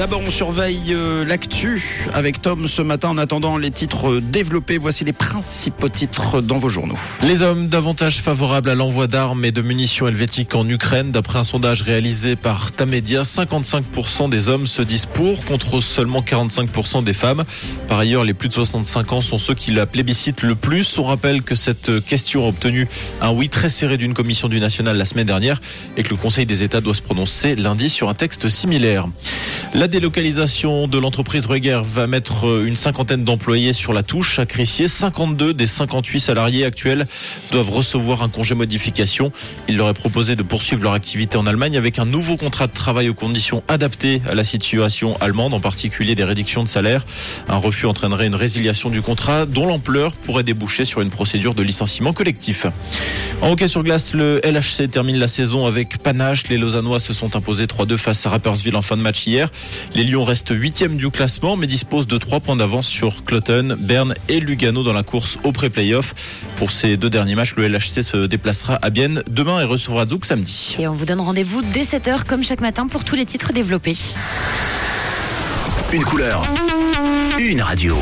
D'abord, on surveille euh, l'actu avec Tom ce matin en attendant les titres développés. Voici les principaux titres dans vos journaux. Les hommes davantage favorables à l'envoi d'armes et de munitions helvétiques en Ukraine. D'après un sondage réalisé par Tamedia, 55% des hommes se disent pour contre seulement 45% des femmes. Par ailleurs, les plus de 65 ans sont ceux qui la plébiscitent le plus. On rappelle que cette question a obtenu un oui très serré d'une commission du national la semaine dernière et que le Conseil des États doit se prononcer lundi sur un texte similaire. La délocalisation de l'entreprise Reguer va mettre une cinquantaine d'employés sur la touche à Crissier. 52 des 58 salariés actuels doivent recevoir un congé modification. Il leur est proposé de poursuivre leur activité en Allemagne avec un nouveau contrat de travail aux conditions adaptées à la situation allemande, en particulier des réductions de salaire. Un refus entraînerait une résiliation du contrat dont l'ampleur pourrait déboucher sur une procédure de licenciement collectif. En hockey sur glace, le LHC termine la saison avec panache. Les Lausannois se sont imposés 3-2 face à Rappersville en fin de match hier. Les Lions restent huitièmes du classement, mais disposent de trois points d'avance sur Cloton, Berne et Lugano dans la course au pré-playoff. Pour ces deux derniers matchs, le LHC se déplacera à Bienne demain et recevra Zouk samedi. Et on vous donne rendez-vous dès 7h comme chaque matin pour tous les titres développés. Une couleur, une radio.